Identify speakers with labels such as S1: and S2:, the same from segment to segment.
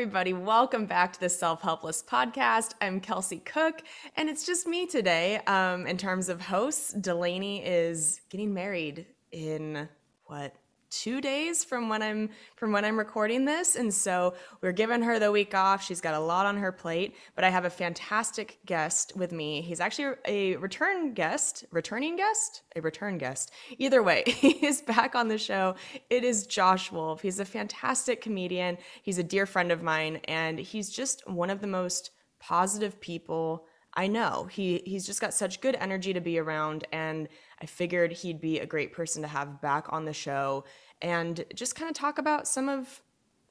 S1: Everybody. Welcome back to the Self Helpless Podcast. I'm Kelsey Cook, and it's just me today. Um, in terms of hosts, Delanie is getting married in what two days from when I'm from when I'm recording this, and so we're giving her the week off. She's got a lot on her plate, but I have a fantastic guest with me. He's actually a return guest, returning guest, a return guest. Either way, he is back on the show. It is Josh Wolf. He's a fantastic comedian. He's a dear friend of mine, and he's just one of the most positive people I know. He he's just got such good energy to be around, and I figured he'd be a great person to have back on the show and just kind of talk about some of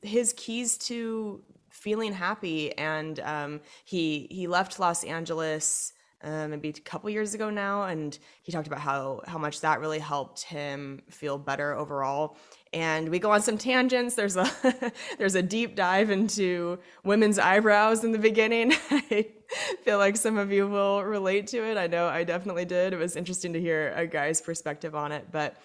S1: his keys to feeling happy. And um, he he left Los Angeles uh, maybe a couple years ago now, and he talked about how how much that really helped him feel better overall. And we go on some tangents. There's a there's a deep dive into women's eyebrows in the beginning. I feel like some of you will relate to it. I know I definitely did. It was interesting to hear a guy's perspective on it, but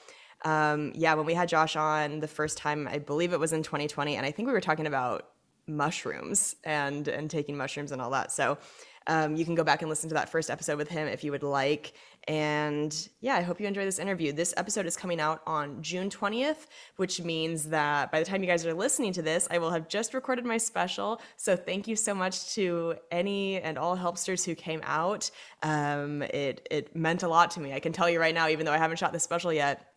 S1: um, yeah, when we had Josh on the first time, I believe it was in 2020, and I think we were talking about mushrooms and and taking mushrooms and all that. So um, you can go back and listen to that first episode with him if you would like. And yeah, I hope you enjoy this interview. This episode is coming out on June 20th, which means that by the time you guys are listening to this, I will have just recorded my special. So thank you so much to any and all helpsters who came out. Um, it it meant a lot to me. I can tell you right now, even though I haven't shot this special yet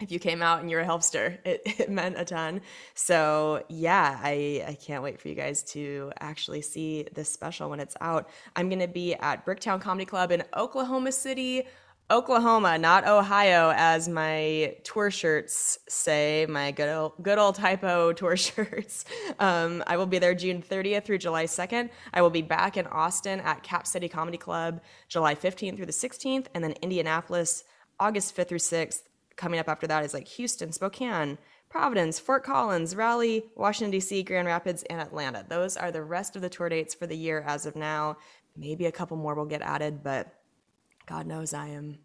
S1: if you came out and you're a helpster it, it meant a ton. So yeah I, I can't wait for you guys to actually see this special when it's out. I'm to be at bricktown comedy club in oklahoma city oklahoma not ohio as my tour shirts say my good old, good old typo tour shirts. Um, i will be there june 30th through july 2nd i will be back in austin at cap city comedy club july 15th through the 16th and then indianapolis august 5th through 6th coming up after that is like Houston, Spokane, Providence, Fort Collins, Raleigh, Washington, D.C., Grand Rapids, and Atlanta. Those are the rest of the tour dates for the year as of now. Maybe a couple more will get added, but God knows I am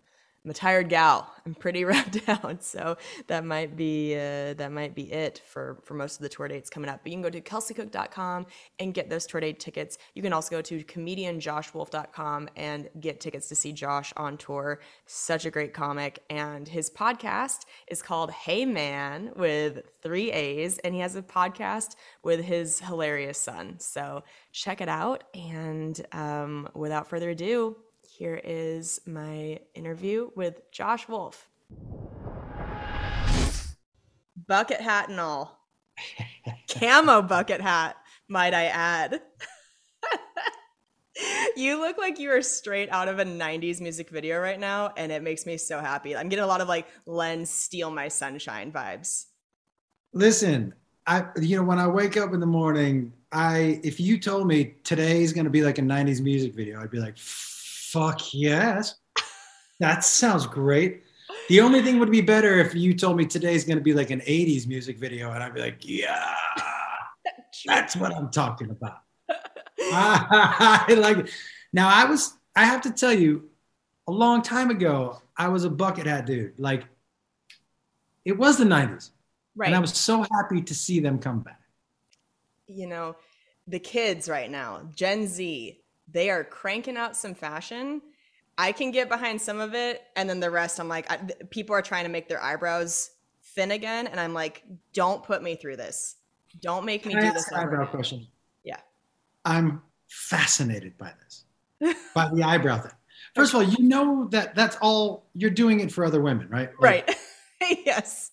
S1: I'm a tired gal. I'm pretty run down, so that might be uh, that might be it for for most of the tour dates coming up. But you can go to kelseycook.com and get those tour date tickets. You can also go to comedianjoshwolf.com and get tickets to see Josh on tour. Such a great comic, and his podcast is called Hey Man with three A's, and he has a podcast with his hilarious son. So check it out. And um, without further ado, here is my interview with Josh Wolf. Bucket hat and all. Camo bucket hat, might I add. You look like you are straight out of a 90s music video right now, and it makes me so happy. I'm getting a lot of like Len Steal My Sunshine vibes.
S2: Listen, I you know when I wake up in the morning, I if you told me today's gonna be like a '90s music video, I'd be like, "Fuck yes, that sounds great." The only thing would be better if you told me today's gonna be like an '80s music video, and I'd be like, "Yeah, that's what I'm talking about." I, like it. Now I was I have to tell you, a long time ago, I was a bucket hat dude. Like it was the 90s.
S1: Right.
S2: And I was so happy to see them come back.
S1: you know, the kids right now, Gen Z, they are cranking out some fashion. I can get behind some of it, and then the rest, I'm like, I, people are trying to make their eyebrows thin again, and I'm like, don't put me through this. Don't make me
S2: Can
S1: do this.
S2: eyebrow
S1: again."
S2: question?
S1: Yeah.
S2: I'm fascinated by this, by the eyebrow thing. First of all, you know that that's all you're doing it for other women, right? Like,
S1: Right. yes.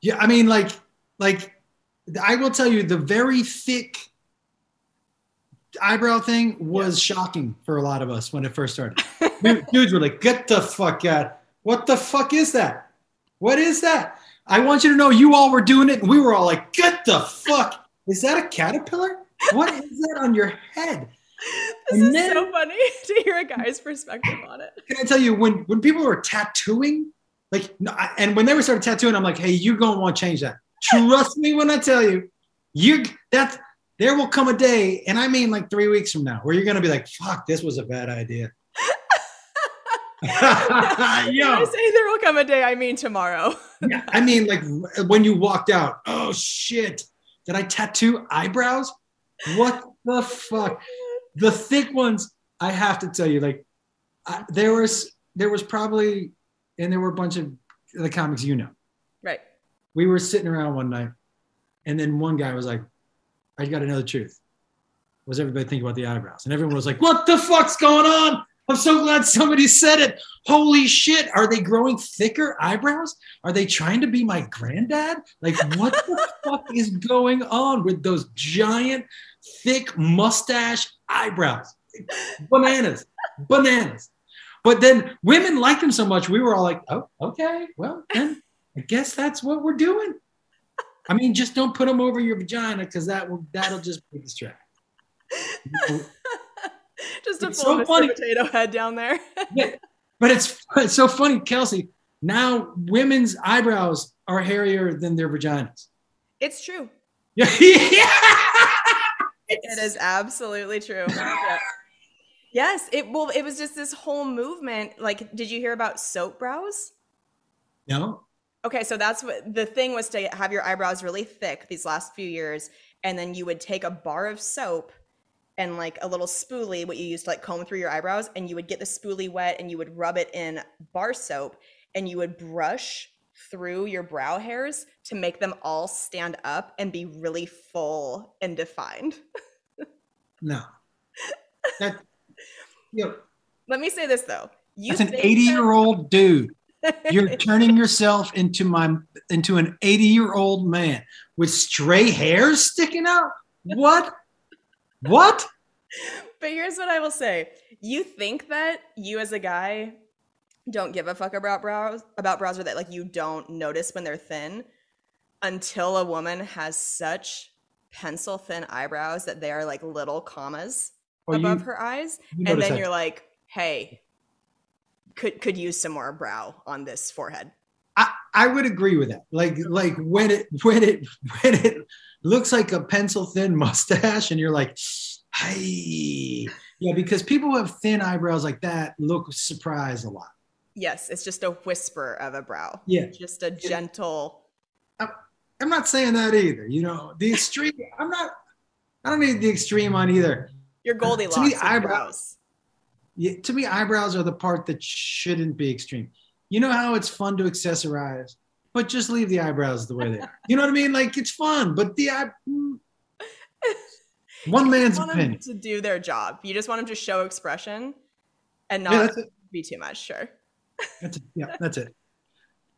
S2: Yeah, I mean, like, like I will tell you, the very thick eyebrow thing was shocking for a lot of us when it first started. Dudes were like, "Get the fuck out! What the fuck is that? What is that?" I want you to know, you all were doing it, and we were all like, "Get the fuck! Is that a caterpillar? What is that on your head?"
S1: This
S2: And
S1: is
S2: then-
S1: so funny to hear a guy's perspective on it.
S2: can I tell you when when people were tattooing, like, and when they were started tattooing, I'm like, hey, you're gonna want to change that. Trust me when I tell you, you that's there will come a day, and I mean like three weeks from now, where you're gonna be like, fuck, this was a bad idea.
S1: When I say there will come a day, I mean tomorrow.
S2: yeah, I mean, like when you walked out, oh shit, did I tattoo eyebrows? What the fuck? The thick ones, I have to tell you, like I, there was there was probably, and there were a bunch of the comics you know.
S1: Right.
S2: We were sitting around one night, and then one guy was like, "I got to know the truth." What does everybody think about the eyebrows? And everyone was like, "What the fuck's going on?" I'm so glad somebody said it. Holy shit! Are they growing thicker eyebrows? Are they trying to be my granddad? Like, what the fuck is going on with those giant, thick mustache eyebrows? Bananas, bananas. But then women liked them so much, we were all like, "Oh, okay, well, then I guess that's what we're doing." I mean, just don't put them over your vagina because that will that'll just be distract.
S1: Just a
S2: It's
S1: full
S2: so funny.
S1: potato head down there.
S2: Yeah, but it's it's so funny, Kelsey. Now women's eyebrows are hairier than their vaginas.
S1: it's true.
S2: Yeah,
S1: It is absolutely true. Yeah. Yes, it well, it was just this whole movement. Like, did you hear about soap brows?
S2: no,
S1: Okay, so that's what the thing was to have your eyebrows really thick these last few years, and then you would take a bar of soap and like a little spoolie, what you used to like comb through your eyebrows, and you would get the spoolie wet and you would rub it in bar soap and you would brush through your brow hairs to make them all stand up and be really full and defined.
S2: no. That know,
S1: Let me say this though. You
S2: that's an 80 year old dude. You're turning yourself into my into an 80 year old man with stray hairs sticking out. What? What?
S1: But here's what I will say. You think that you as a guy don't give a fuck about brows about brows or that like you don't notice when they're thin until a woman has such pencil thin eyebrows that they are like little commas oh,
S2: Well,
S1: above
S2: you-
S1: her eyes. and then
S2: that.
S1: you're like, hey, could could use some more brow on this forehead.
S2: I, I would agree with that. Like like when it when it when it looks like a pencil thin mustache and you're like, hey. Yeah, because people who have thin eyebrows like that look surprised a lot.
S1: Yes, it's just a whisper of a brow.
S2: Yeah.
S1: Just a gentle
S2: I'm not saying that either. You know, the extreme, I'm not, I don't need the extreme on either.
S1: your Goldilocks
S2: To to me, eyebrows are the part that shouldn't be extreme. You know how it's fun to accessorize, but just leave the eyebrows the way they are. You know what I mean? Like it's fun, but the eye, mm. one man's
S1: want them
S2: opinion.
S1: to do their job. You just want them to show expression and not
S2: Yeah,
S1: be too much. Sure.
S2: That's it. Yeah, that's it.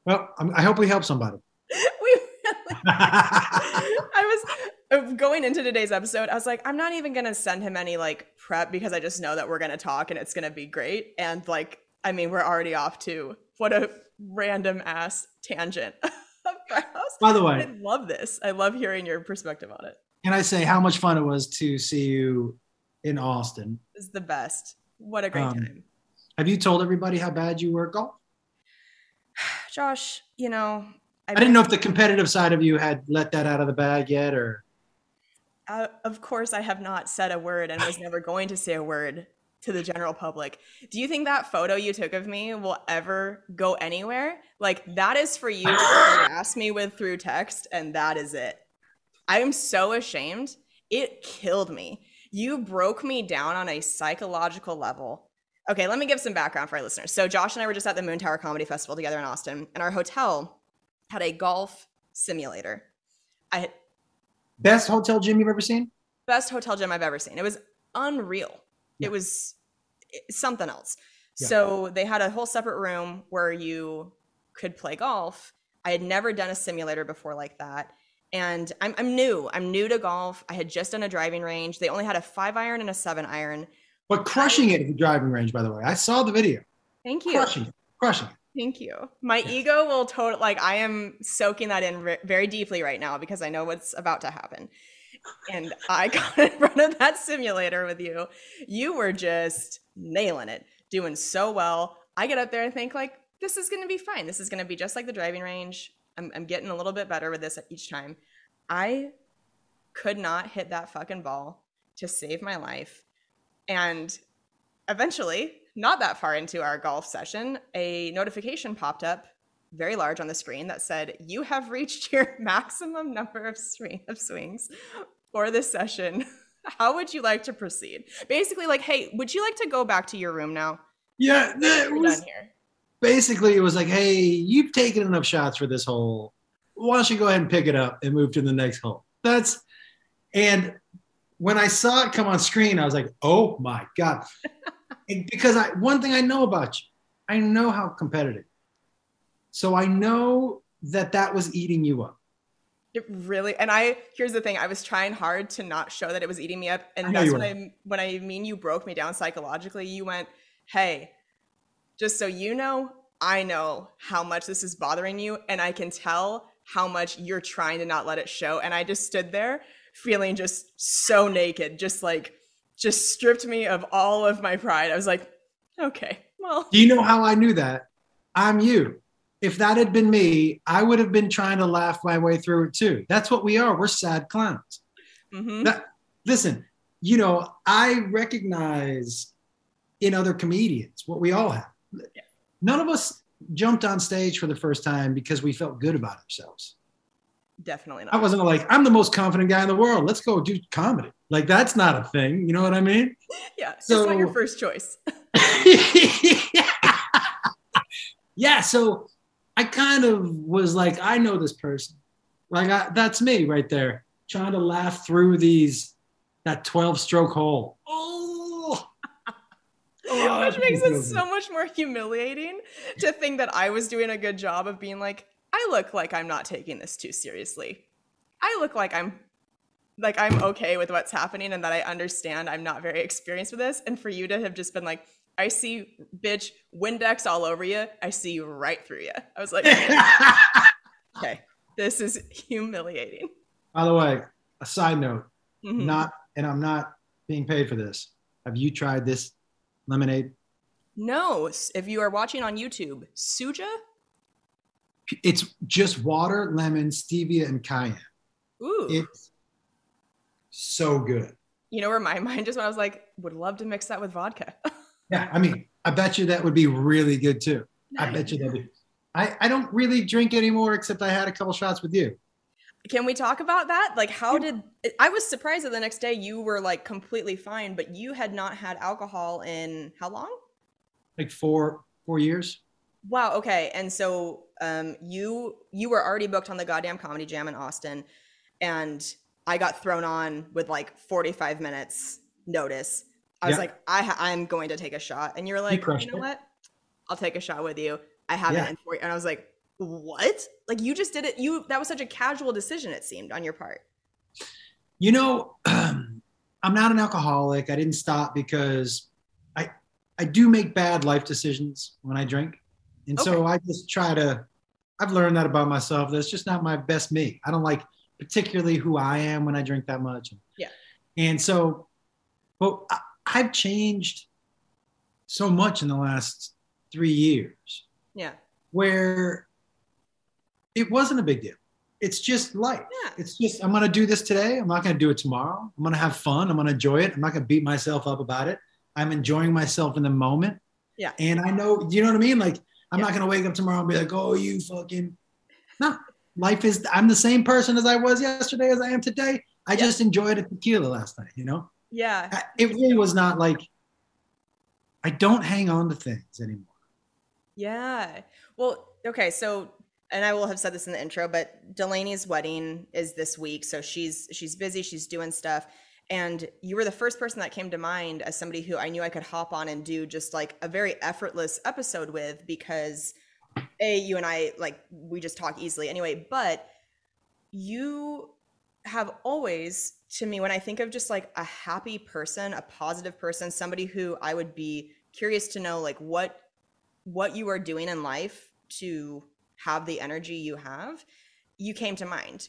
S2: Well, I'm, I hope we help somebody.
S1: we really, I was going into today's episode, I was like, I'm not even gonna send him any like prep because I just know that we're gonna talk and it's gonna be great. And like, I mean, we're already off to what a random ass tangent.
S2: By the way, I
S1: love this. I love hearing your perspective on it.
S2: can I say how much fun it was to see you in Austin?
S1: It's the best. What a great
S2: Um,
S1: time.
S2: Have you told everybody how bad you were at golf?
S1: Josh, you know,
S2: I didn't know if the competitive side of you had let that out of the bag yet, or
S1: Uh, of course, I have not said a word and was never going to say a word to the general public. Do you think that photo you took of me will ever go anywhere? Like, that is for you to harass me with through text, and that is it. I am so ashamed. It killed me. You broke me down on a psychological level. Okay, let me give some background for our listeners. So, Josh and I were just at the Moontower Comedy Festival together in Austin, and our hotel had a golf simulator. I
S2: best hotel gym you've ever seen?
S1: best hotel gym I've ever seen. It was unreal.
S2: Yeah.
S1: It was something else.
S2: Yeah.
S1: So they had a whole separate room where you could play golf. I had never done a simulator before like that. And I'm, I'm new. I'm new to golf. I had just done a driving range. They only had a five iron and a seven iron.
S2: But crushing it at the driving range, by the way. I saw the video.
S1: Thank you.
S2: Crushing it. Crushing it.
S1: Thank you. My
S2: Yeah.
S1: ego will total like I am soaking that in re- very deeply right now because I know what's about to happen. And I got in front of that simulator with you. You were just nailing it, doing so well. I get up there and think like this is going to be fine. This is going to be just like the driving range. I'm, I'm getting a little bit better with this each time. I could not hit that fucking ball to save my life. And eventually, not that far into our golf session, a notification popped up very large on the screen that said, You have reached your maximum number of, swing- of swings for this session. How would you like to proceed? Basically, like, hey, would you like to go back to your room now?
S2: Yeah, that
S1: We're
S2: was
S1: done here.
S2: basically it was like, hey, you've taken enough shots for this hole. Why don't you go ahead and pick it up and move to the next hole? That's and when I saw it come on screen, I was like, oh my God. Because I one thing I know about you, I know how competitive. So I know that that was eating you up.
S1: It really, and I here's the thing: I was trying hard to not show that it was eating me up, and that's when. I when I mean you broke me down psychologically. You went, "Hey, just so you know, I know how much this is bothering you, and I can tell how much you're trying to not let it show." And I just stood there feeling just so naked, just like just stripped me of all of my pride. I was like, "Okay, well,
S2: Do you know how I knew that? I'm you. If that had been me, I would have been trying to laugh my way through it too. That's what we are. We're sad clowns.
S1: mhm.
S2: That, listen, you know, I recognize in other comedians what we all have. None of us jumped on stage for the first time because we felt good about ourselves.
S1: Definitely not.
S2: I wasn't like, I'm the most confident guy in the world. Let's go do comedy. Like, that's not a thing. You know what I mean?
S1: Yeah, it's not your first choice.
S2: yeah. So I kind of was like, I know this person. Like, I, that's me right there, trying to laugh through these, that 12 stroke hole. Oh, Oh,
S1: Which makes it so much more humiliating to think that I was doing a good job of being like, I look like I'm not taking this too seriously. I look like I'm like I'm okay with what's happening and that I understand I'm not very experienced with this. And for you to have just been like, I see bitch Windex all over you. I see you right through you. I was like, okay, this is humiliating.
S2: By the way, a side note,
S1: Mhm.
S2: not, and I'm not being paid for this. Have you tried this lemonade?
S1: No, if you are watching on YouTube, Suja?
S2: It's just water, lemon, stevia, and cayenne.
S1: Ooh.
S2: It's so good.
S1: you know where my mind just went? I was like, would love to mix that with vodka.
S2: Yeah, I mean, I bet you that would be really good too. I bet you that would. I, I don't really drink anymore except I had a couple shots with you.
S1: Can we talk about that? Like, how did I was surprised that the next day you were like completely fine, but you had not had alcohol in how long?
S2: Like four four years.
S1: Wow. Okay. And so, um, you you were already booked on the goddamn comedy jam in Austin, and I got thrown on with like forty five minutes notice. I was
S2: Yeah.
S1: like, I ha- I'm going to take a shot, and you're like, you,
S2: crushed
S1: know
S2: it.
S1: what? I'll take a shot with you. I haven't
S2: Yeah.
S1: in four, and I was like, what? Like you just did it. You that was such a casual decision. It seemed on your part.
S2: You know, I'm not an alcoholic. I didn't stop because I I do make bad life decisions when I drink. And so I just try to I've learned that about myself. That's just not my best me. I don't like particularly who I am when I drink that much.
S1: Yeah.
S2: And so but I, I've changed so much in the last 3 years
S1: Yeah.
S2: where it wasn't a big deal. It's just life.
S1: Yeah.
S2: It's just I'm gonna do this today. I'm not gonna do it tomorrow. I'm gonna have fun. I'm gonna enjoy it. I'm not gonna beat myself up about it. I'm enjoying myself in the moment.
S1: Yeah.
S2: And I know, you know what I mean? Like I'm
S1: Yeah.
S2: not gonna wake up tomorrow and be like, oh, you fucking no. Life is I'm the same person as I was yesterday as I am today. I
S1: Yeah.
S2: just enjoyed a tequila last night, you know?
S1: Yeah.
S2: I- It really was not like I don't hang on to things anymore.
S1: Yeah. Well, okay, so and I will have said this in the intro, but Delanie's wedding is this week, so she's she's busy, she's doing stuff. And you were the first person that came to mind as somebody who I knew I could hop on and do just like a very effortless episode with because A, you and I like we just talk easily anyway, but you have always to me when I think of just like a happy person, a positive person, somebody who I would be curious to know like what what you are doing in life to have the energy you have, you came to mind.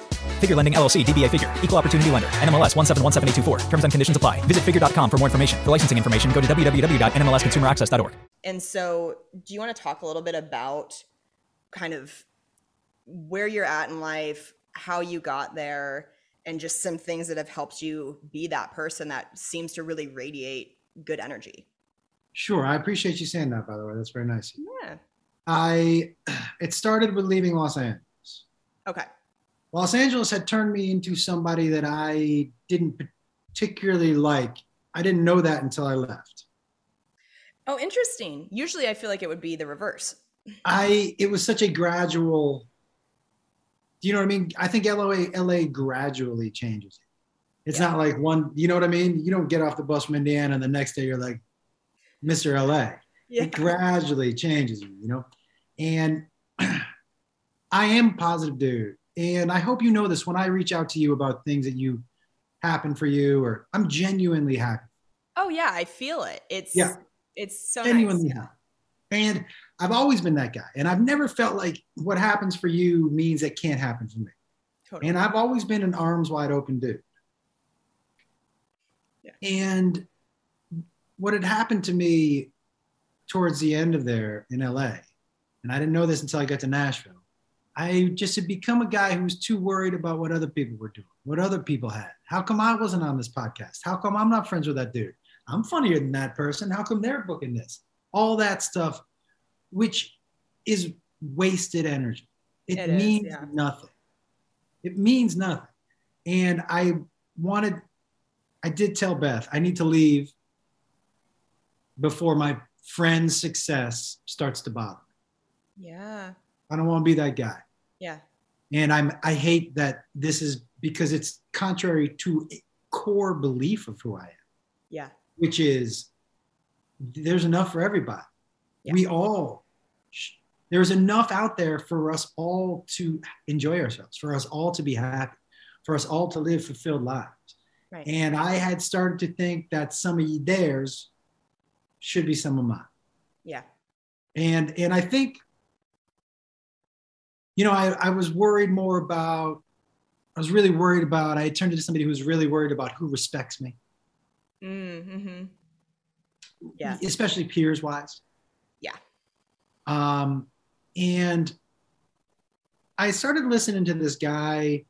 S3: Figure Lending LLC, DBA Figure, Equal Opportunity Lender, NMLS 1717824. Terms and conditions apply. Visit figure.com for more information. For licensing information, go to www.nmlsconsumeraccess.org.
S1: And so, do you want to talk a little bit about kind of where you're at in life, how you got there, and just some things that have helped you be that person that seems to really radiate good energy?
S2: Sure. I appreciate you saying that, by the way. That's very nice.
S1: Yeah.
S2: I it started with leaving Los Angeles.
S1: Okay.
S2: Los Angeles had turned me into somebody that I didn't particularly like. I didn't know that until I left.
S1: Oh, interesting. Usually, I feel like it would be the reverse.
S2: I it was such a gradual. Do you know what I mean? I think LA LA gradually changes. It's
S1: Yeah.
S2: not like one. You know what I mean? You don't get off the bus from Indiana and the next day you're like, Mr. LA.
S1: Yeah.
S2: It gradually changes you. You know, and I am a positive dude, and I hope you know this when I reach out to you about things that you happen for you, or I'm genuinely happy.
S1: Oh yeah, I feel it. It's
S2: Yeah.
S1: It's so
S2: genuinely
S1: nice.
S2: happy. And I've always been that guy. And I've never felt like what happens for you means it can't happen for me.
S1: Totally.
S2: And I've always been an arms wide open dude.
S1: Yeah.
S2: And what had happened to me towards the end of there in LA, and I didn't know this until I got to Nashville, I just had become a guy who was too worried about what other people were doing, what other people had. How come I wasn't on this podcast? How come I'm not friends with that dude? I'm funnier than that person. How come they're booking this? All that stuff, which is wasted energy. It,
S1: It is,
S2: means
S1: yeah.
S2: nothing. It means nothing. And I wanted, I did tell Beth, I need to leave before my friend's success starts to bother me.
S1: Yeah.
S2: I don't want to be that guy.
S1: Yeah.
S2: And I'm I hate that this is because it's contrary to a core belief of who I am,
S1: Yeah.
S2: which is there's enough for everybody.
S1: Yeah.
S2: We all there's enough out there for us all to enjoy ourselves, for us all to be happy, for us all to live fulfilled lives.
S1: Right.
S2: And I had started to think that some of theirs should be some of mine
S1: yeah.
S2: and and i think you know I, I was worried more about i was really worried about i turned into somebody who was really worried about who respects me
S1: Mm-hmm. Yeah.
S2: especially peers wise.
S1: Yeah.
S2: Um, and I started listening to this guy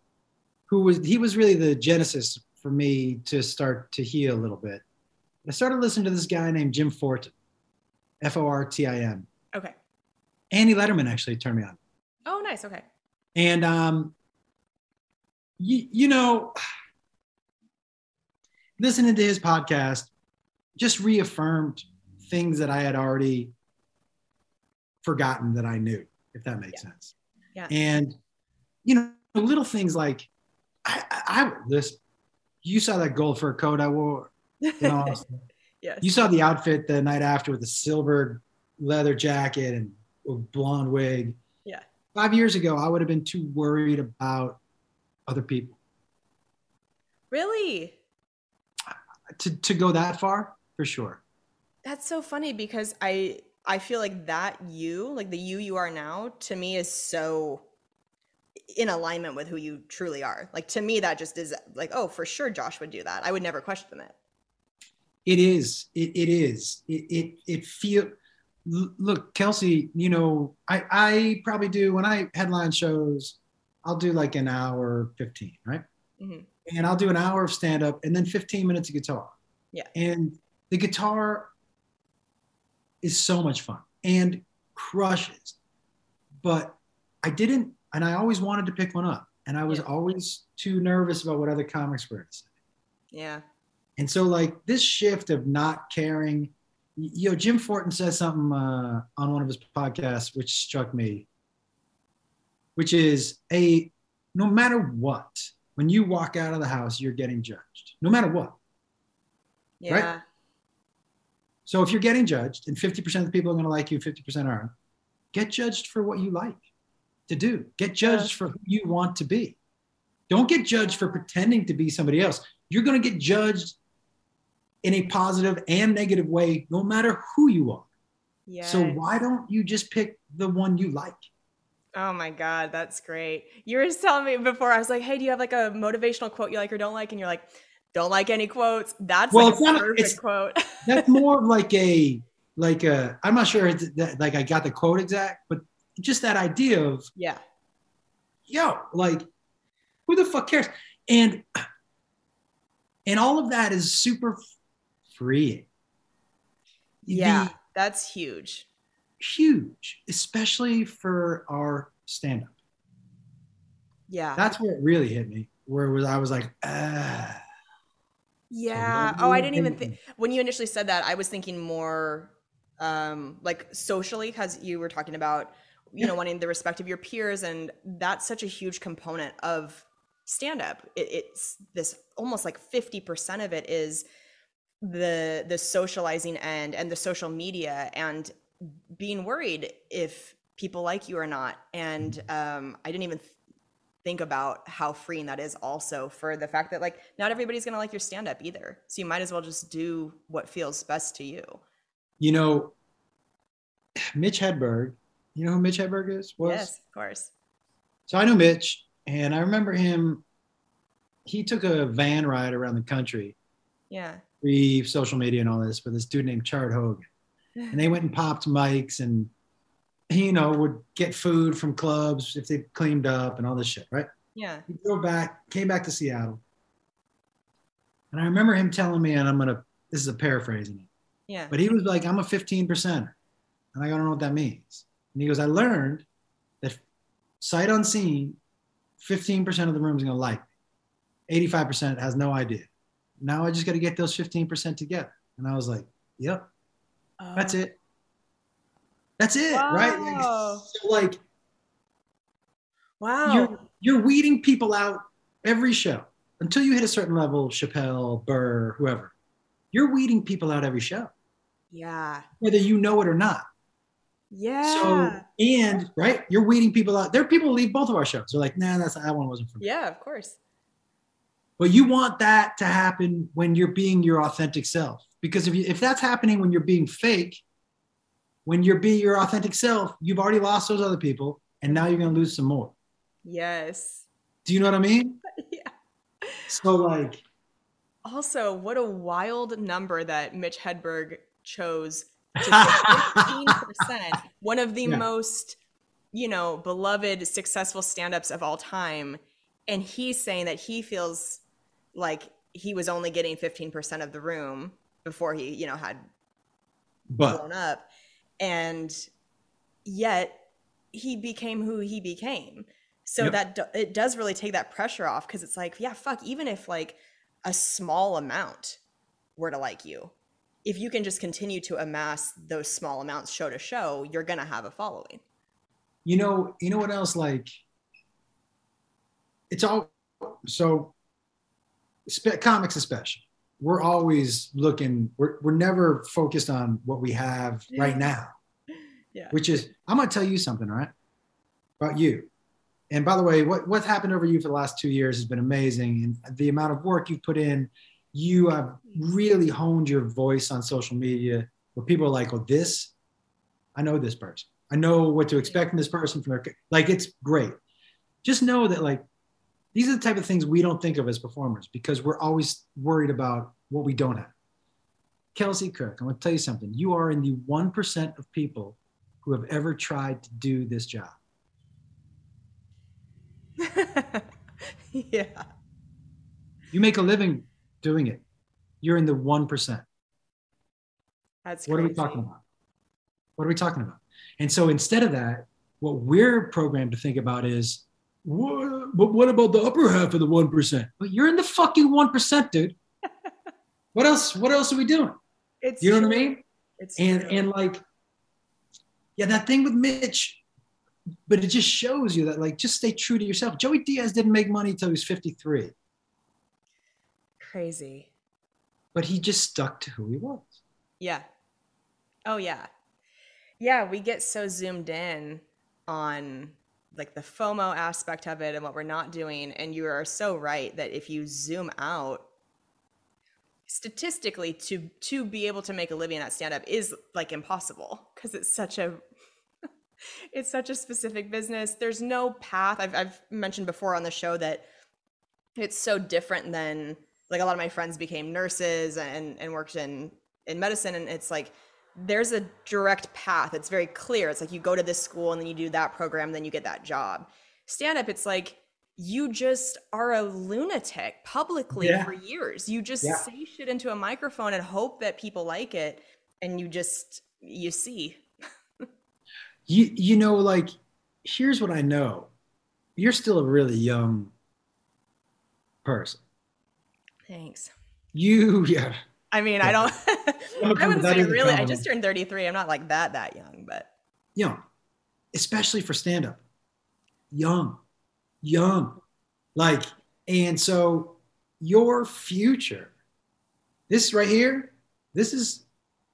S2: who was he was really the genesis for me to start to heal a little bit. I started listening to this guy named Jim Fort, Fortin, F O R T I M.
S1: Okay.
S2: Andy Letterman actually turned me on.
S1: Oh, nice. Okay.
S2: And um, you, you know, listening to his podcast just reaffirmed things that I had already forgotten that I knew, if that makes sense.
S1: Yeah.
S2: And you know, little things like I, I, I listen. You saw that gold fur coat I wore. Austin.
S1: Yes.
S2: You saw the outfit the night after with the silver leather jacket and blonde wig. Five years ago, I would have been too worried about other people
S1: Really?
S2: to, to go that far for sure.
S1: That's so funny because I I feel like that you, like the you you are now, to me is so in alignment with who you truly are. Like to me, that just is like, oh, for sure, Josh would do that. I would never question it.
S2: It is. It, it is. It it it feel. Look, Kelsey. You know, I I probably do when I headline shows. I'll do like an hour fifteen, right?
S1: Mhm.
S2: And I'll do an hour of stand up and then fifteen minutes of guitar.
S1: Yeah.
S2: And the guitar is so much fun and crushes. But I didn't, and I always wanted to pick one up, and I was
S1: Yeah.
S2: always too nervous about what other comics were going to say.
S1: Yeah.
S2: And so, like this shift of not caring, you know, Jim Fortin says something uh, on one of his podcasts which struck me, which is a no matter what, when you walk out of the house, you're getting judged, no matter what.
S1: Yeah.
S2: So if you're getting judged, and 50% of the people are going to like you, 50% aren't, get judged for what you like to do. Get judged for who you want to be. Don't get judged for pretending to be somebody else. You're going to get judged in a positive and negative way, no matter who you are.
S1: Yeah.
S2: So why don't you just pick the one you like?
S1: Oh my God, that's great. You were just telling me before, I was like, hey, do you have like a motivational quote you like or don't like? And you're like, don't like any quotes. That's
S2: Well,
S1: like
S2: it's
S1: a
S2: not- it's-
S1: quote.
S2: That's more of like a like a. I'm not sure it's that, like I got the quote exact, but just that idea of
S1: yeah.
S2: yo, like, who the fuck cares? And and all of that is super freeing.
S1: Yeah.
S2: The-
S1: That's huge.
S2: huge, especially for our stand-up.
S1: Yeah.
S2: That's where it really hit me. Where it was I was like, ah.
S1: Yeah.
S2: what
S1: Oh, I didn't even think? when you initially said that, I was thinking more um like socially because you were talking about you know wanting the respect of your peers and that's such a huge component of stand up it, it's this almost like 50% of it is the the socializing end and the social media and being worried if people like you or not and um i didn't even th- think about how freeing that is also for the fact that like not everybody's gonna like your stand up either so you might as well just do what feels best to you
S2: You know, Mitch Hedberg, you know who Mitch Hedberg is? Was?
S1: yes of course
S2: So I know Mitch, and I remember him. He took a van ride around the country,
S1: yeah
S2: pre social media and all this, with this dude named Chard Hogan. And they went and popped mics and, he, you know, would get food from clubs if they cleaned up and all this shit, right?
S1: yeah
S2: He drove back, came back to Seattle. And I remember him telling me, and I'm going to, this is a paraphrasing it,
S1: yeah
S2: but he was like, I'm a 15 percenter. And I don't know what that means. And he goes, I learned that sight unseen, 15% of the room is going to like me. 85% has no idea. Now I just got to get those 15% together. And I was like, yep, that's it. That's it, oh. right? Like,
S1: Wow.
S2: so like
S1: wow
S2: you're, you're weeding people out every show until you hit a certain level, Chappelle, Burr, whoever. You're weeding people out every show,
S1: yeah
S2: whether you know it or not.
S1: yeah
S2: So and right, you're weeding people out. There are people who leave both of our shows. They're like, nah, that's that one wasn't for me.
S1: yeah of course
S2: But you want that to happen when you're being your authentic self. Because if you, if that's happening when you're being fake, when you're being your authentic self, you've already lost those other people, and now you're gonna lose some more.
S1: yes
S2: Do you know what I mean?
S1: yeah
S2: So like,
S1: Also, what a wild number that Mitch Hedberg chose to take 15%, one of the
S2: Yeah.
S1: most, you know, beloved, successful stand-ups of all time. And he's saying that he feels like he was only getting 15% of the room before he, you know, had
S2: But
S1: blown up. And yet he became who he became. So
S2: Yep.
S1: that do- it does really take that pressure off because it's like, yeah, fuck, even if like a small amount were to like you, if you can just continue to amass those small amounts show to show, you're gonna have a following.
S2: you know, you know what else? Like, it's all so. Comics, especially, we're always looking. We're we're never focused on what we have right now.
S1: Yeah.
S2: Which is, I'm gonna tell you something, right? About you. And by the way, what what's happened over you for the last two years has been amazing, and the amount of work you've put in. You have really honed your voice on social media, where people are like, "Oh, this, I know this person. I know what to expect from this person." From their like, it's great. Just know that like these are the type of things we don't think of as performers because we're always worried about what we don't have. Kelsey Cook, I'm going to tell you something. You are in the 1% of people who have ever tried to do this job.
S1: yeah.
S2: You make a living doing it. You're in the 1%.
S1: That's
S2: What are we talking about? What are we talking about? And so instead of that, what we're programmed to think about is, what, but what about the upper half of the 1%? But you're in the fucking 1%, dude. what else? What else are we doing?
S1: It's
S2: You know what I mean?
S1: It's
S2: and
S1: true.
S2: and like yeah that thing with mitch but it just shows you that like just stay true to yourself joey diaz didn't make money until he was 53
S1: crazy.
S2: but he just stuck to who he was
S1: Yeah. Oh yeah. Yeah, we get so zoomed in on like the FOMO aspect of it and what we're not doing and you are so right that if you zoom out statistically to to be able to make a living at stand up is like impossible because it's such a it's such a specific business. There's no path. I've I've mentioned before on the show that it's so different than like a lot of my friends became nurses and and worked in in medicine and it's like there's a direct path. It's very clear. It's like you go to this school and then you do that program then you get that job. Stand up it's like you just are a lunatic publicly
S2: Yeah.
S1: for years. You just
S2: Yeah.
S1: say shit into a microphone and hope that people like it and you just you see.
S2: You you know like here's what i know. You're still a really young person.
S1: Thanks.
S2: You yeah
S1: i mean i don't i wouldn't say really i just turned 33 i'm not like that that young but
S2: young, especially for stand up. Young, young. Like, and so your future, this right here, this is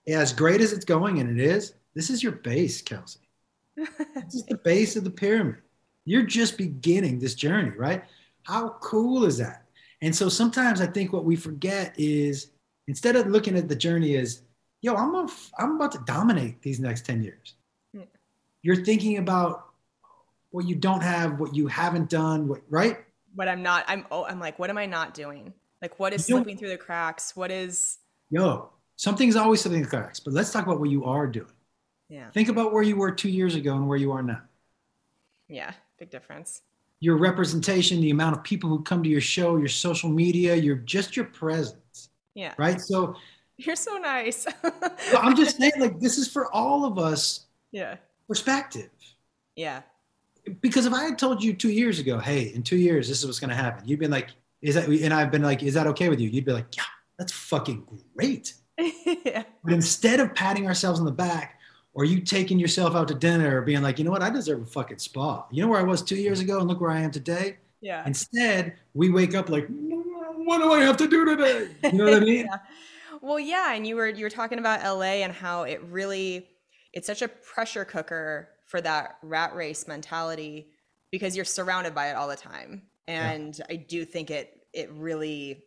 S2: as great as it's going, and it is, this is your base, Kelsey. this is the base of the pyramid. You're just beginning this journey, right? How cool is that? And so sometimes I think what we forget is instead of looking at the journey as, yo, I'm, a, I'm about to dominate these next 10 years. You're thinking about what you don't have, what you haven't done, what, right?
S1: what i'm not i'm oh i'm like what am i not doing? Like what is
S2: You
S1: slipping through the cracks? What is
S2: Yo, something's always something in the cracks, but let's talk about what you are doing.
S1: yeah.
S2: Think about where you were two years ago and where you are now.
S1: yeah big difference.
S2: Your representation, the amount of people who come to your show, your social media, your just your presence,
S1: yeah
S2: right? So
S1: you're so nice
S2: I'm just saying, like, this is for all of us
S1: yeah
S2: perspective.
S1: yeah
S2: Because if I had told you two years ago, hey, in two years, this is what's going to happen, you'd been like, is that, and I've been like, is that okay with you? You'd be like, yeah, that's fucking great.
S1: yeah
S2: But instead of patting ourselves on the back or you taking yourself out to dinner or being like, you know what, I deserve a fucking spa. You know where I was two years ago and look where I am today?
S1: yeah
S2: Instead, we wake up like, what do I have to do today? You know what I mean?
S1: Yeah. Well, yeah, and you were you were talking about LA and how it really it's such a pressure cooker for that rat race mentality because you're surrounded by it all the time. And I do think it it really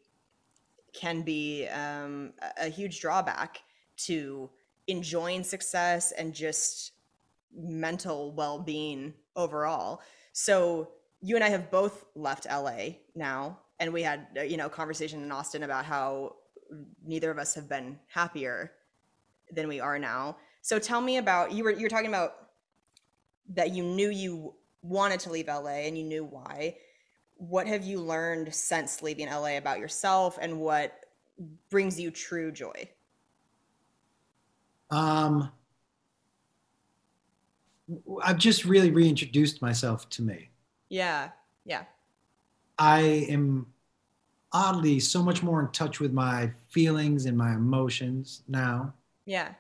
S1: can be um, a, a huge drawback to enjoying success and just mental well-being overall. So you and I have both left LA now, and we had uh, you know conversation in Austin about how neither of us have been happier than we are now. So tell me about you were you were talking about that you knew you wanted to leave LA and you knew why. What have you learned since leaving LA about yourself and what brings you true joy?
S2: Um, I've just really reintroduced myself to me.
S1: Yeah. Yeah.
S2: I am oddly so much more in touch with my feelings and my emotions now.
S1: Yeah.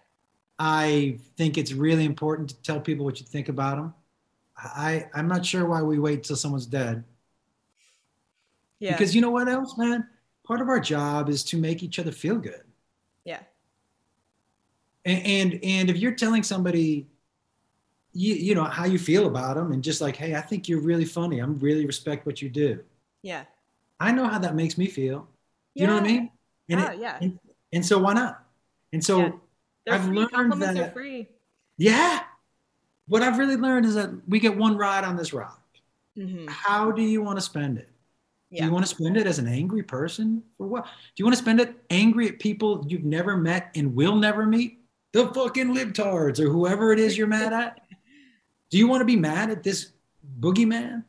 S2: I think it's really important to tell people what you think about them. I I'm not sure why we wait till someone's dead.
S1: Yeah.
S2: Because you know what else, man? Part of our job is to make each other feel good.
S1: yeah.
S2: And and, and if you're telling somebody you you know how you feel about them and just like, hey, I think you're really funny. I'm really respect what you do.
S1: Yeah.
S2: I know how that makes me feel. You know what I mean? And
S1: Yeah,
S2: it-
S1: yeah.
S2: And, and so why not? And so
S1: Yeah.
S2: I've learned
S1: Compliments
S2: that
S1: are free.
S2: yeah. What I've really learned is that we get one ride on this rock.
S1: Mhm.
S2: How do you want to spend it?
S1: Yeah.
S2: Do you want to spend it as an angry person or what? Do you want to spend it angry at people you've never met and will never meet? The fucking libtards or whoever it is you're mad at? Do you want to be mad at this boogeyman?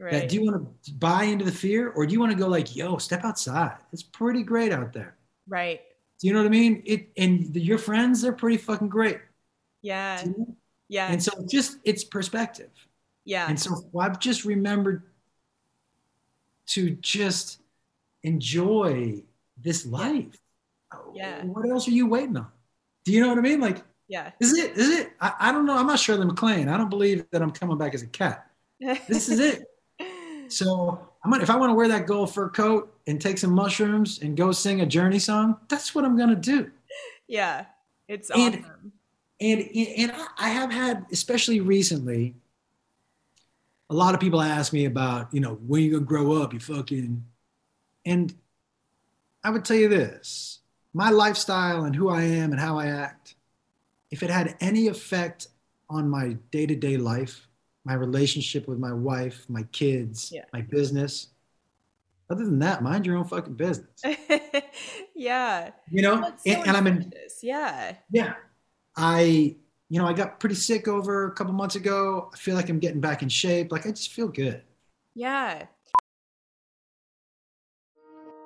S1: Right.
S2: That do you want to buy into the fear or do you want to go like, yo, step outside? It's pretty great out there.
S1: right.
S2: Do you know what I mean? It and the, your friends, they're pretty fucking great.
S1: Yeah.
S2: You know?
S1: Yeah.
S2: And so just it's perspective.
S1: yeah.
S2: And so I've just remembered to just enjoy this life.
S1: Oh, yeah.
S2: What else are you waiting on? Do you know what I mean? Like,
S1: yeah.
S2: is it? Is it? I, I don't know. I'm not Shirley MacLaine. I don't believe that I'm coming back as a cat. This is it. So I'm gonna, if I want to wear that gold fur coat and take some mushrooms and go sing a Journey song, that's what I'm gonna do.
S1: yeah. It's
S2: And-
S1: awesome.
S2: and and I- have had, especially recently, a lot of people ask me about, you know, when you gonna grow up, you fucking, and I would tell you this: my lifestyle and who I am and how I act, if it had any effect on my day-to-day life, my relationship with my wife, my kids,
S1: Yeah.
S2: my business. Other than that, mind your own fucking business.
S1: yeah.
S2: You know,
S1: so
S2: and, and I'm in.
S1: Yeah.
S2: yeah. I, you know, I got pretty sick over a couple months ago. I feel like I'm getting back in shape. Like I just feel good.
S1: Yeah.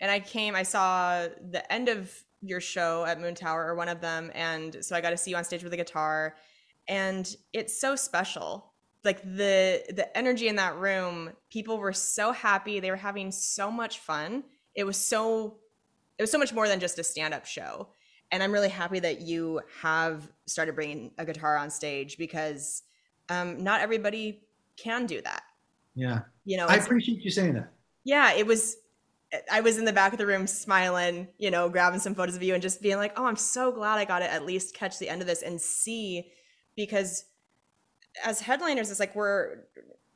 S1: And I came, I saw the end of your show at Moontower or one of them. And so I got to see you on stage with a guitar. And it's so special. Like the the energy in that room, people were so happy. They were having so much fun. It was so it was so much more than just a stand-up show. And I'm really happy that you have started bringing a guitar on stage because um, not everybody can do that.
S2: Yeah.
S1: You know,
S2: I appreciate you saying that.
S1: yeah, it was. I was in the back of the room smiling, you know, grabbing some photos of you and just being like, oh, I'm so glad I got to at least catch the end of this and see because as headliners, it's like we're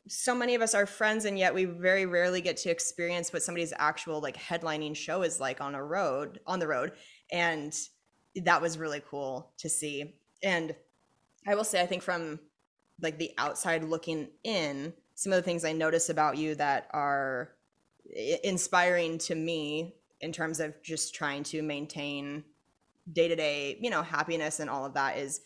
S1: so many of us are friends and yet we very rarely get to experience what somebody's actual like headlining show is like on a road on the road. And that was really cool to see. And i will say i think from like the outside looking in some of the things i notice about you that are inspiring to me in terms of just trying to maintain day-to-day you know happiness and all of that is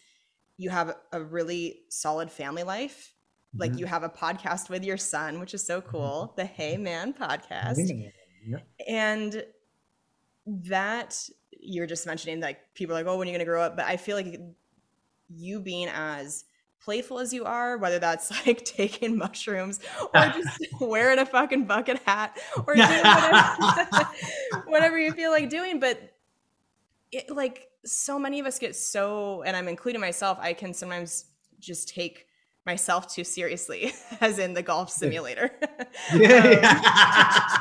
S1: you have a really solid family life like
S2: Mhm.
S1: you have a podcast with your son which is so cool the hey man podcast
S2: Yeah.
S1: and that you're just mentioning like people are like oh when are you going to grow up but i feel like you being as playful as you are whether that's like taking mushrooms or just wearing a fucking bucket hat or doing whatever, whatever you feel like doing but it like so many of us get so and i'm including myself i can sometimes just take myself too seriously as in the golf simulator
S2: Yeah.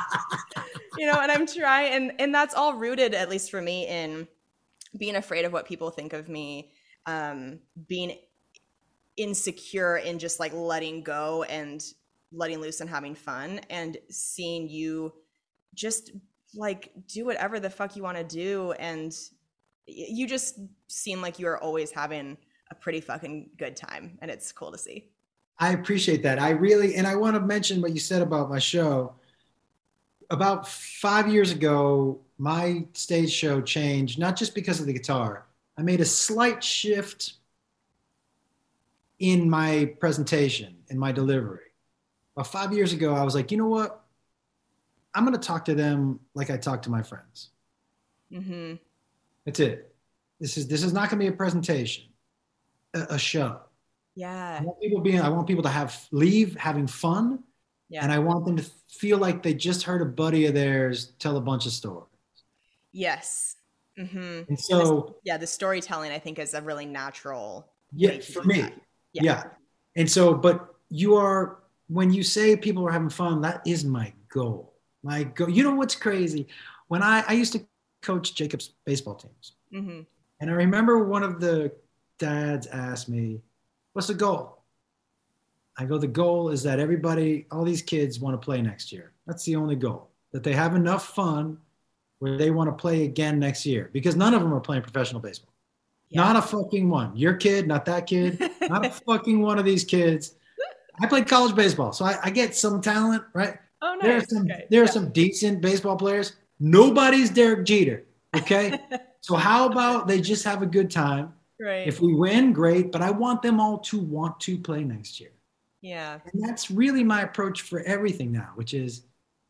S1: you know and i'm trying and and that's all rooted at least for me in being afraid of what people think of me, um, being insecure in just like letting go and letting loose and having fun, and seeing you just like do whatever the fuck you want to do, and you just seem like you are always having a pretty fucking good time, and it's cool to see.
S2: I appreciate that. I really, and I want to mention what you said about my show. About five years ago, my stage show changed, not just because of the guitar. I made a slight shift in my presentation, in my delivery. About five years ago, I was like, you know what? I'm going to talk to them like I talk to my friends.
S1: Mm-hmm.
S2: That's it. This is this is not going to be a presentation, a, a show.
S1: Yeah.
S2: I want people being. I want people to have leave having fun,
S1: Yeah.
S2: and I want them to feel like they just heard a buddy of theirs tell a bunch of stories.
S1: Yes. Mm-hmm.
S2: And so,
S1: yeah, the storytelling I think is a really natural.
S2: yeah, for me,
S1: that.
S2: yeah. And so, but you are when you say people are having fun, that is my goal. My goal. You know what's crazy? When I I used to coach Jacob's baseball teams,
S1: Mm-hmm.
S2: and I remember one of the dads asked me, "What's the goal?" I go, "The goal is that everybody, all these kids, want to play next year. That's the only goal. That they have enough fun where they want to play again next year because none of them are playing professional baseball. Not a fucking one. Your kid, not that kid, not a fucking one of these kids. I played college baseball, so I, I get some talent, right?
S1: Oh,
S2: There are some
S1: Okay.
S2: there are some decent baseball players. Nobody's Derek Jeter. Okay. so how about they just have a good time?
S1: Right.
S2: If we win, great. But I want them all to want to play next year.
S1: yeah.
S2: And that's really my approach for everything now, which is,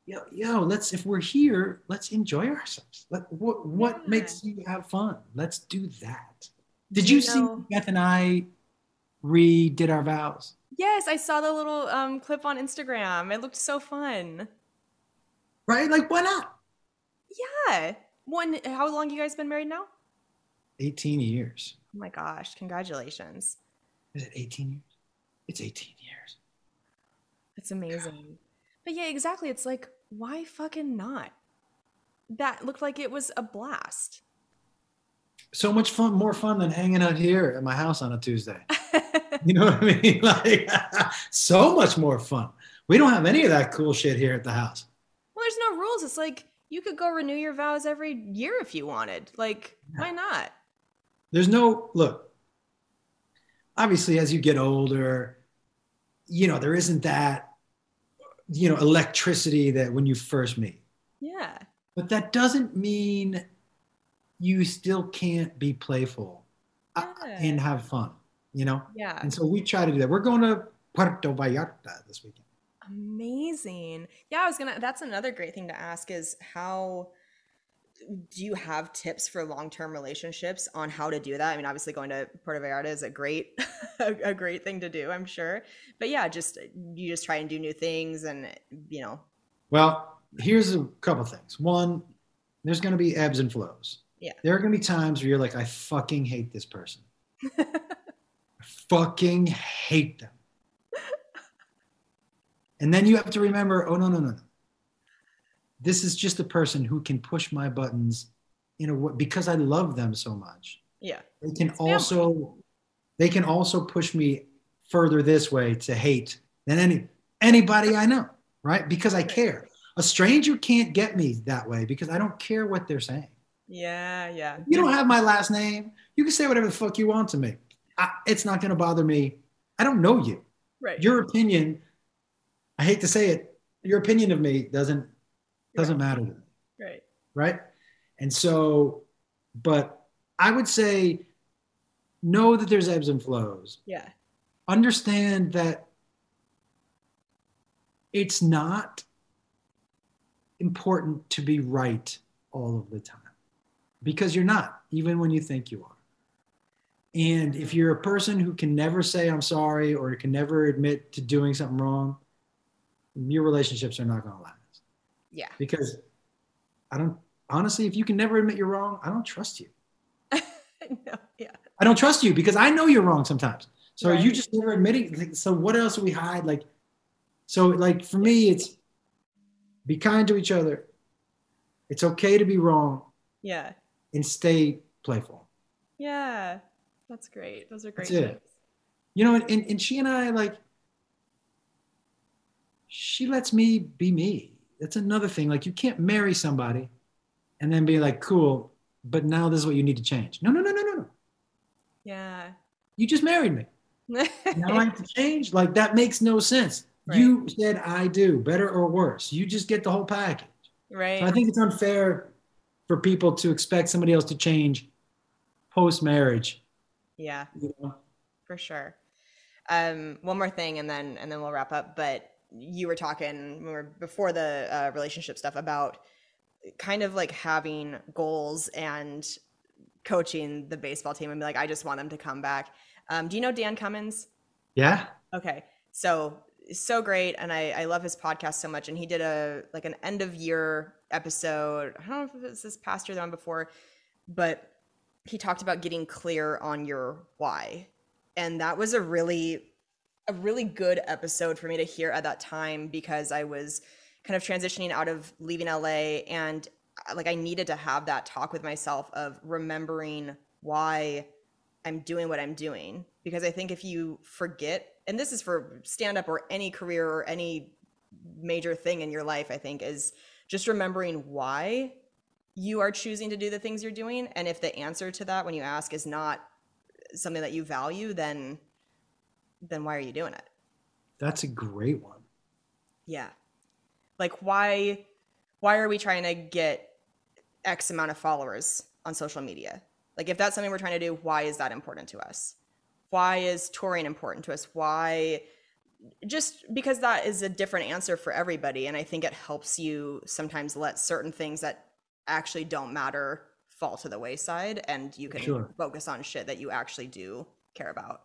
S2: yo, yo, let's if we're here, let's enjoy ourselves. Let, what what makes you have fun? Let's do that. Did
S1: Do
S2: you,
S1: you
S2: see
S1: know-
S2: Beth and I redid our vows?
S1: Yes, I saw the little um, clip on Instagram. It looked so fun.
S2: Right? Like, why not?
S1: Yeah. One. How long you guys been married now?
S2: 18 years.
S1: Oh my gosh! Congratulations.
S2: Is it 18 years? It's 18 years.
S1: It's amazing. But yeah, exactly. It's like, why fucking not? That looked like it was a blast.
S2: So much fun, more fun than hanging out here at my house on a Tuesday. you know what I mean? Like, so much more fun. We don't have any of that cool shit here at the house.
S1: Well, there's no rules. It's like you could go renew your vows every year if you wanted. Like, why not?
S2: There's no look. Obviously, as you get older, you know there isn't that, you know, electricity that when you first meet.
S1: Yeah.
S2: But that doesn't mean you still can't be playful uh, and have fun. You know.
S1: Yeah.
S2: And so we try to do that. We're going to Puerto Vallarta this weekend.
S1: Amazing. Yeah, I was gonna. That's another great thing to ask is how do you have tips for long-term relationships on how to do that? I mean, obviously going to Puerto Vallarta is a great, a, great thing to do, I'm sure. But yeah, just you just try and do new things, and you know,
S2: Well, here's a couple things. One, there's going to be ebbs and flows.
S1: Yeah.
S2: There are going to be times where you're like, I fucking hate this person. I fucking hate them. And then you have to remember, oh no, no, no, no. This is just a person who can push my buttons in a way because I love them so much.
S1: yeah,
S2: They can
S1: family.
S2: also they can also push me further this way to hate than any anybody I know, right? Because I care. A stranger can't get me that way because I don't care what they're saying.
S1: yeah, yeah.
S2: You don't have my last name. You can say whatever the fuck you want to me. I, it's not going to bother me. I don't know you.
S1: Right.
S2: Your opinion, I hate to say it, your opinion of me doesn't doesn't matter to me
S1: right.
S2: right? And so, but I would say know that there's ebbs and flows.
S1: Yeah.
S2: Understand that it's not important to be right all of the time because you're not, even when you think you are. And if you're a person who can never say I'm sorry or can never admit to doing something wrong, your relationships are not going to last
S1: Yeah.
S2: because I don't honestly, if you can never admit you're wrong, I don't trust you.
S1: no, yeah.
S2: I don't trust you because I know you're wrong sometimes. So you just never admitting. like, So what else do we hide? Like, so like for me, it's be kind to each other. It's okay to be wrong
S1: Yeah.
S2: and stay playful.
S1: Yeah. That's great. Those are great
S2: That's it. You know, and, and she and I like she lets me be me. That's another thing. Like you can't marry somebody and then be like, cool, but now this is what you need to change. No, no, no, no, no, no.
S1: Yeah.
S2: You just married me. Now I have to change. Like that makes no sense.
S1: Right.
S2: You said I do, better or worse. You just get the whole package.
S1: right.
S2: So I think it's unfair for people to expect somebody else to change post marriage.
S1: yeah.
S2: You know?
S1: for sure. Um, one more thing, and then and then we'll wrap up. But you were talking when we were before the uh, relationship stuff about kind of like having goals and coaching the baseball team and be like, I just want them to come back. Um, do you know Dan Cummins?
S2: Yeah.
S1: Okay. So so great. And I, I love his podcast so much. And he did a like an end of year episode. I don't know if it was this past year or the one before, but he talked about getting clear on your why. And that was a really a really good episode for me to hear at that time because I was kind of transitioning out of leaving LA and uh, like I needed to have that talk with myself of remembering why I'm doing what I'm doing. Because I think if you forget and this is for stand up or any career or any major thing in your life I think is just remembering why you are choosing to do the things you're doing. And if the answer to that when you ask is not something that you value then then why are you doing it?
S2: That's a great one.
S1: yeah. Like why why are we trying to get x amount of followers on social media? Like if that's something we're trying to do why is that important to us? Why is touring important to us? Why just because that is a different answer for everybody and i think it helps you sometimes let certain things that actually don't matter fall to the wayside and you can
S2: Sure.
S1: focus on shit that you actually do care about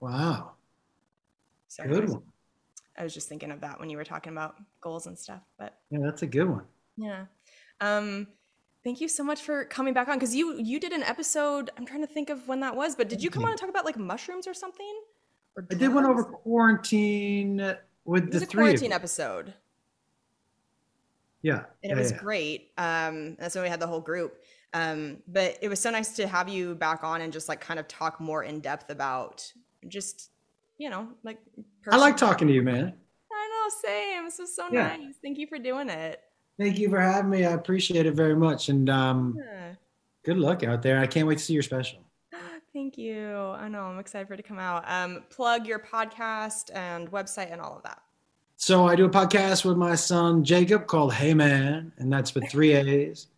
S2: Wow.
S1: so
S2: Good one.
S1: i was just thinking of that when you were talking about goals and stuff but
S2: Yeah, that's a good one.
S1: Yeah. Um thank you so much for coming back on cuz you you did an episode I'm trying to think of when that was but did you come on and talk about like mushrooms or something? Or
S2: I did one over quarantine with
S1: It
S2: the
S1: was a
S2: three.
S1: quarantine episode
S2: Yeah.
S1: and
S2: yeah,
S1: it was
S2: yeah.
S1: great. Um that's when we had the whole group. Um but it was so nice to have you back on and just like kind of talk more in depth about just you know, like
S2: I like talking to you, man.
S1: I know, same. This was so
S2: Yeah.
S1: nice. Thank you for doing it.
S2: Thank you for having me. I appreciate it very much. And um,
S1: Yeah.
S2: good luck out there. I can't wait to see your special.
S1: Thank you. I know. I'm excited for it to come out. Um, plug your podcast and website and all of that.
S2: So I do a podcast with my son Jacob called Hey Man, and that's with three A's.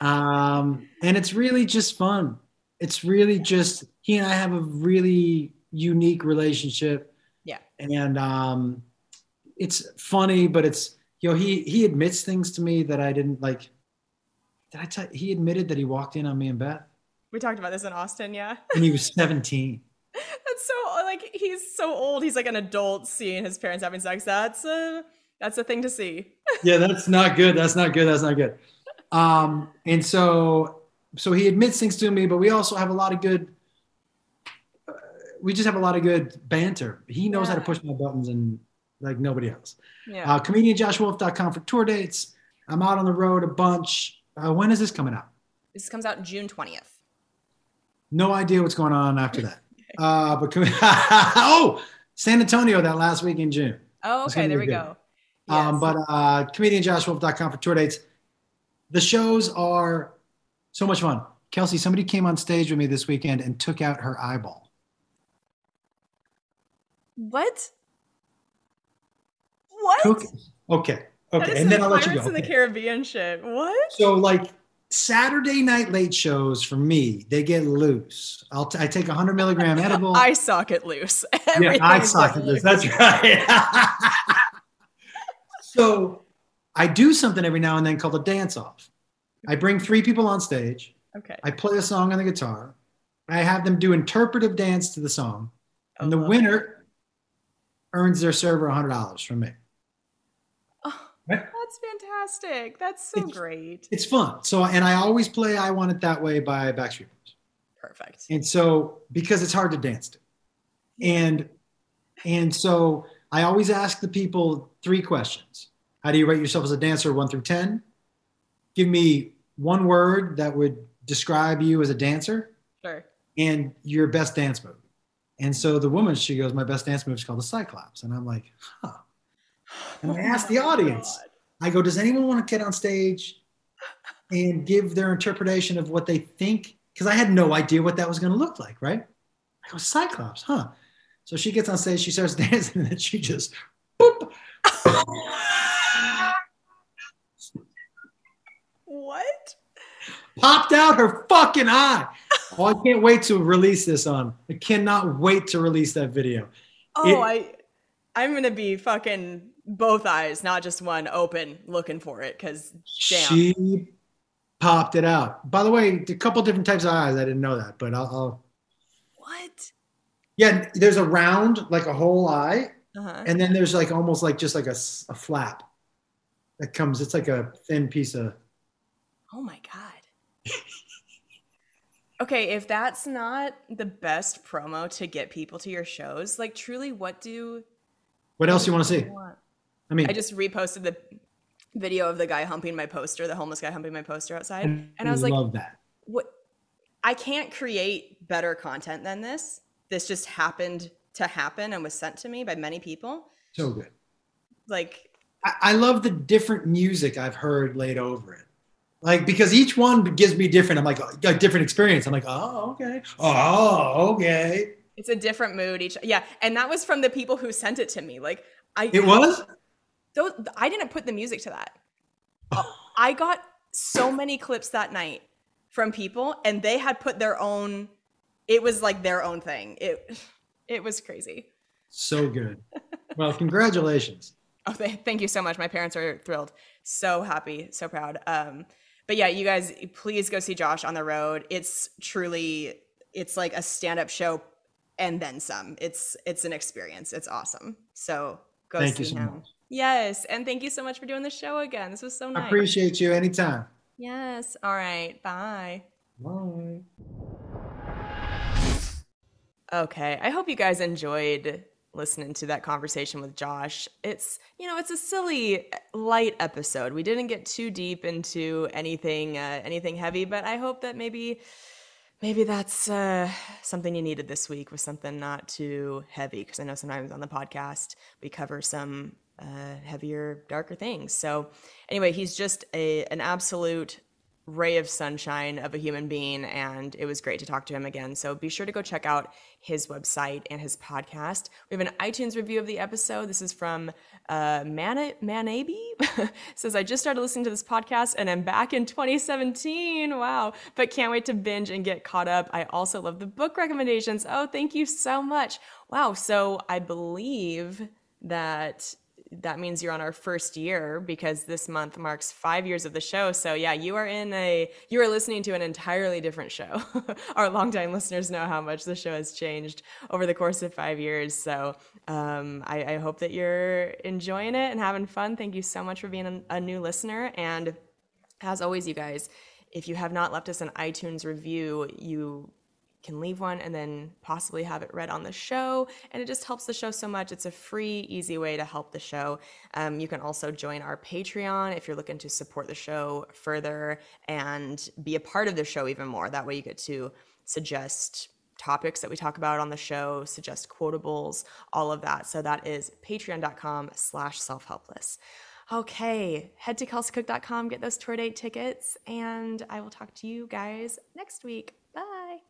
S2: Um, and it's really just fun. It's really just he and I have a really unique relationship,
S1: Yeah.
S2: and um, it's funny, but it's you know he he admits things to me that I didn't like. Did I tell? He admitted that he walked in on me and Beth,
S1: We talked about this in Austin, yeah.
S2: and he was 17.
S1: That's so like he's so old. He's like an adult seeing his parents having sex. That's a that's a thing to see.
S2: yeah, that's not good. That's not good. That's not good. Um, and so, so he admits things to me, but we also have a lot of good. We just have a lot of good banter. He knows how to push my buttons and like nobody else.
S1: Yeah.
S2: Uh, comedianjoshwolf.com for tour dates. I'm out on the road a bunch. Uh, when is this coming out?
S1: this comes out June 20th.
S2: No idea what's going on after that. Uh, but com- oh, San Antonio that last week in June.
S1: Oh, okay, there we
S2: good.
S1: go.
S2: Um,
S1: Yes.
S2: but uh, comedianjoshwolf.com for tour dates. The shows are so much fun. Kelsey, somebody came on stage with me this weekend and took out her eyeball.
S1: What? What?
S2: Took, okay, okay, and then I'll let you go.
S1: in the Caribbean shit. What?
S2: So, like Saturday night late shows for me, they get loose. I'll t- I take a hundred milligram edible.
S1: I sock it loose.
S2: yeah, I
S1: is
S2: sock it loose. That's right. so, I do something every now and then called a dance off. I bring three people on stage.
S1: Okay.
S2: I play a song on the guitar. I have them do interpretive dance to the song, and the
S1: Oh,
S2: winner earns their server $100 from me.
S1: Oh, that's fantastic. That's so
S2: It's-
S1: great.
S2: It's fun. So, and I always play "I Want It That Way" by Backstreet Boys,
S1: Perfect.
S2: and so because it's hard to dance to, and and so I always ask the people three questions: How do you rate yourself as a dancer, one through ten? Give me one word that would describe you as a dancer
S1: Sure.
S2: and your best dance move. And so the woman, she goes, My best dance move is called the Cyclops. And I'm like, Huh. And I asked the oh audience, I go, Does anyone want to get on stage and give their interpretation of what they think? Because I had no idea what that was going to look like, right? I go, Cyclops, huh? So she gets on stage, she starts dancing, and then she just boop.
S1: What?
S2: popped out her fucking eye. Oh, I can't wait to release this on. I cannot wait to release that video.
S1: Oh,
S2: It-
S1: I I'm gonna be fucking both eyes, not just one, open, looking for it. Cause damn.
S2: She popped it out. By the way, a couple different types of eyes. I didn't know that, but I'll, I'll
S1: what?
S2: yeah. There's a round, like a whole eye,
S1: Uh-huh.
S2: and then there's like almost like just like a, a flap that comes. It's like a thin piece of.
S1: Oh my god. Okay, if that's not the best promo to get people to your shows, like truly, what do
S2: What else you want to see?
S1: want?
S2: I mean,
S1: I just reposted the video of the guy humping my poster, the homeless guy humping my poster outside, and I was like,
S2: love that.
S1: what I can't create better content than this. This just happened to happen and was sent to me by many people.
S2: So good.
S1: Like,
S2: I, I love the different music I've heard laid over it. Like because each one gives me different. I'm like a different experience. I'm like, oh okay, oh okay.
S1: it's a different mood each. Yeah, and that was from the people who sent it to me. Like, I
S2: It was.
S1: those I didn't put the music to that. I got so many clips that night from people, and they had put their own. It was like their own thing. It it was crazy.
S2: So good. Well, congratulations.
S1: Oh, th- thank you so much. My parents are thrilled. So happy, so proud. Um, but yeah, you guys, please go see Josh on the road. It's truly, it's like a stand-up show and then some. It's it's an experience. It's awesome. So go
S2: Thank
S1: see
S2: so
S1: him.
S2: much.
S1: Yes, and thank you so much for doing the show again. This was so nice.
S2: I appreciate you anytime.
S1: Yes. All right. Bye.
S2: Bye.
S1: Okay. I hope you guys enjoyed listening to that conversation with Josh. It's, you know, it's a silly light episode. We didn't get too deep into anything uh, anything heavy, but I hope that maybe maybe that's uh, something you needed this week was something not too heavy because I know sometimes on the podcast we cover some uh, heavier, darker things. So anyway, he's just a an absolute ray of sunshine of a human being and it was great to talk to him again. So be sure to go check out his website and his podcast. We have an itunes review of the episode. This is from uh Man- manabi says i just started listening to this podcast and i'm back in 2017 wow. But can't wait to binge and get caught up. I also love the book recommendations. Oh thank you so much. Wow. So i believe that that means you're on our first year because this month marks five years of the show. So yeah, you are in a you are listening to an entirely different show. our longtime listeners know how much the show has changed over the course of five years. So um, I, I hope that you're enjoying it and having fun. Thank you so much for being a, a new listener. And as always, you guys, if you have not left us an iTunes review, you can leave one and then possibly have it read on the show. And it just helps the show so much. It's a free, easy way to help the show. Um, you can also join our Patreon if you're looking to support the show further and be a part of the show even more. That way you get to suggest topics that we talk about on the show, suggest quotables, all of that. So that is patreon.com slash self-helpless. Okay, head to kelseycook.com, get those tour date tickets, and I will talk to you guys next week. Bye.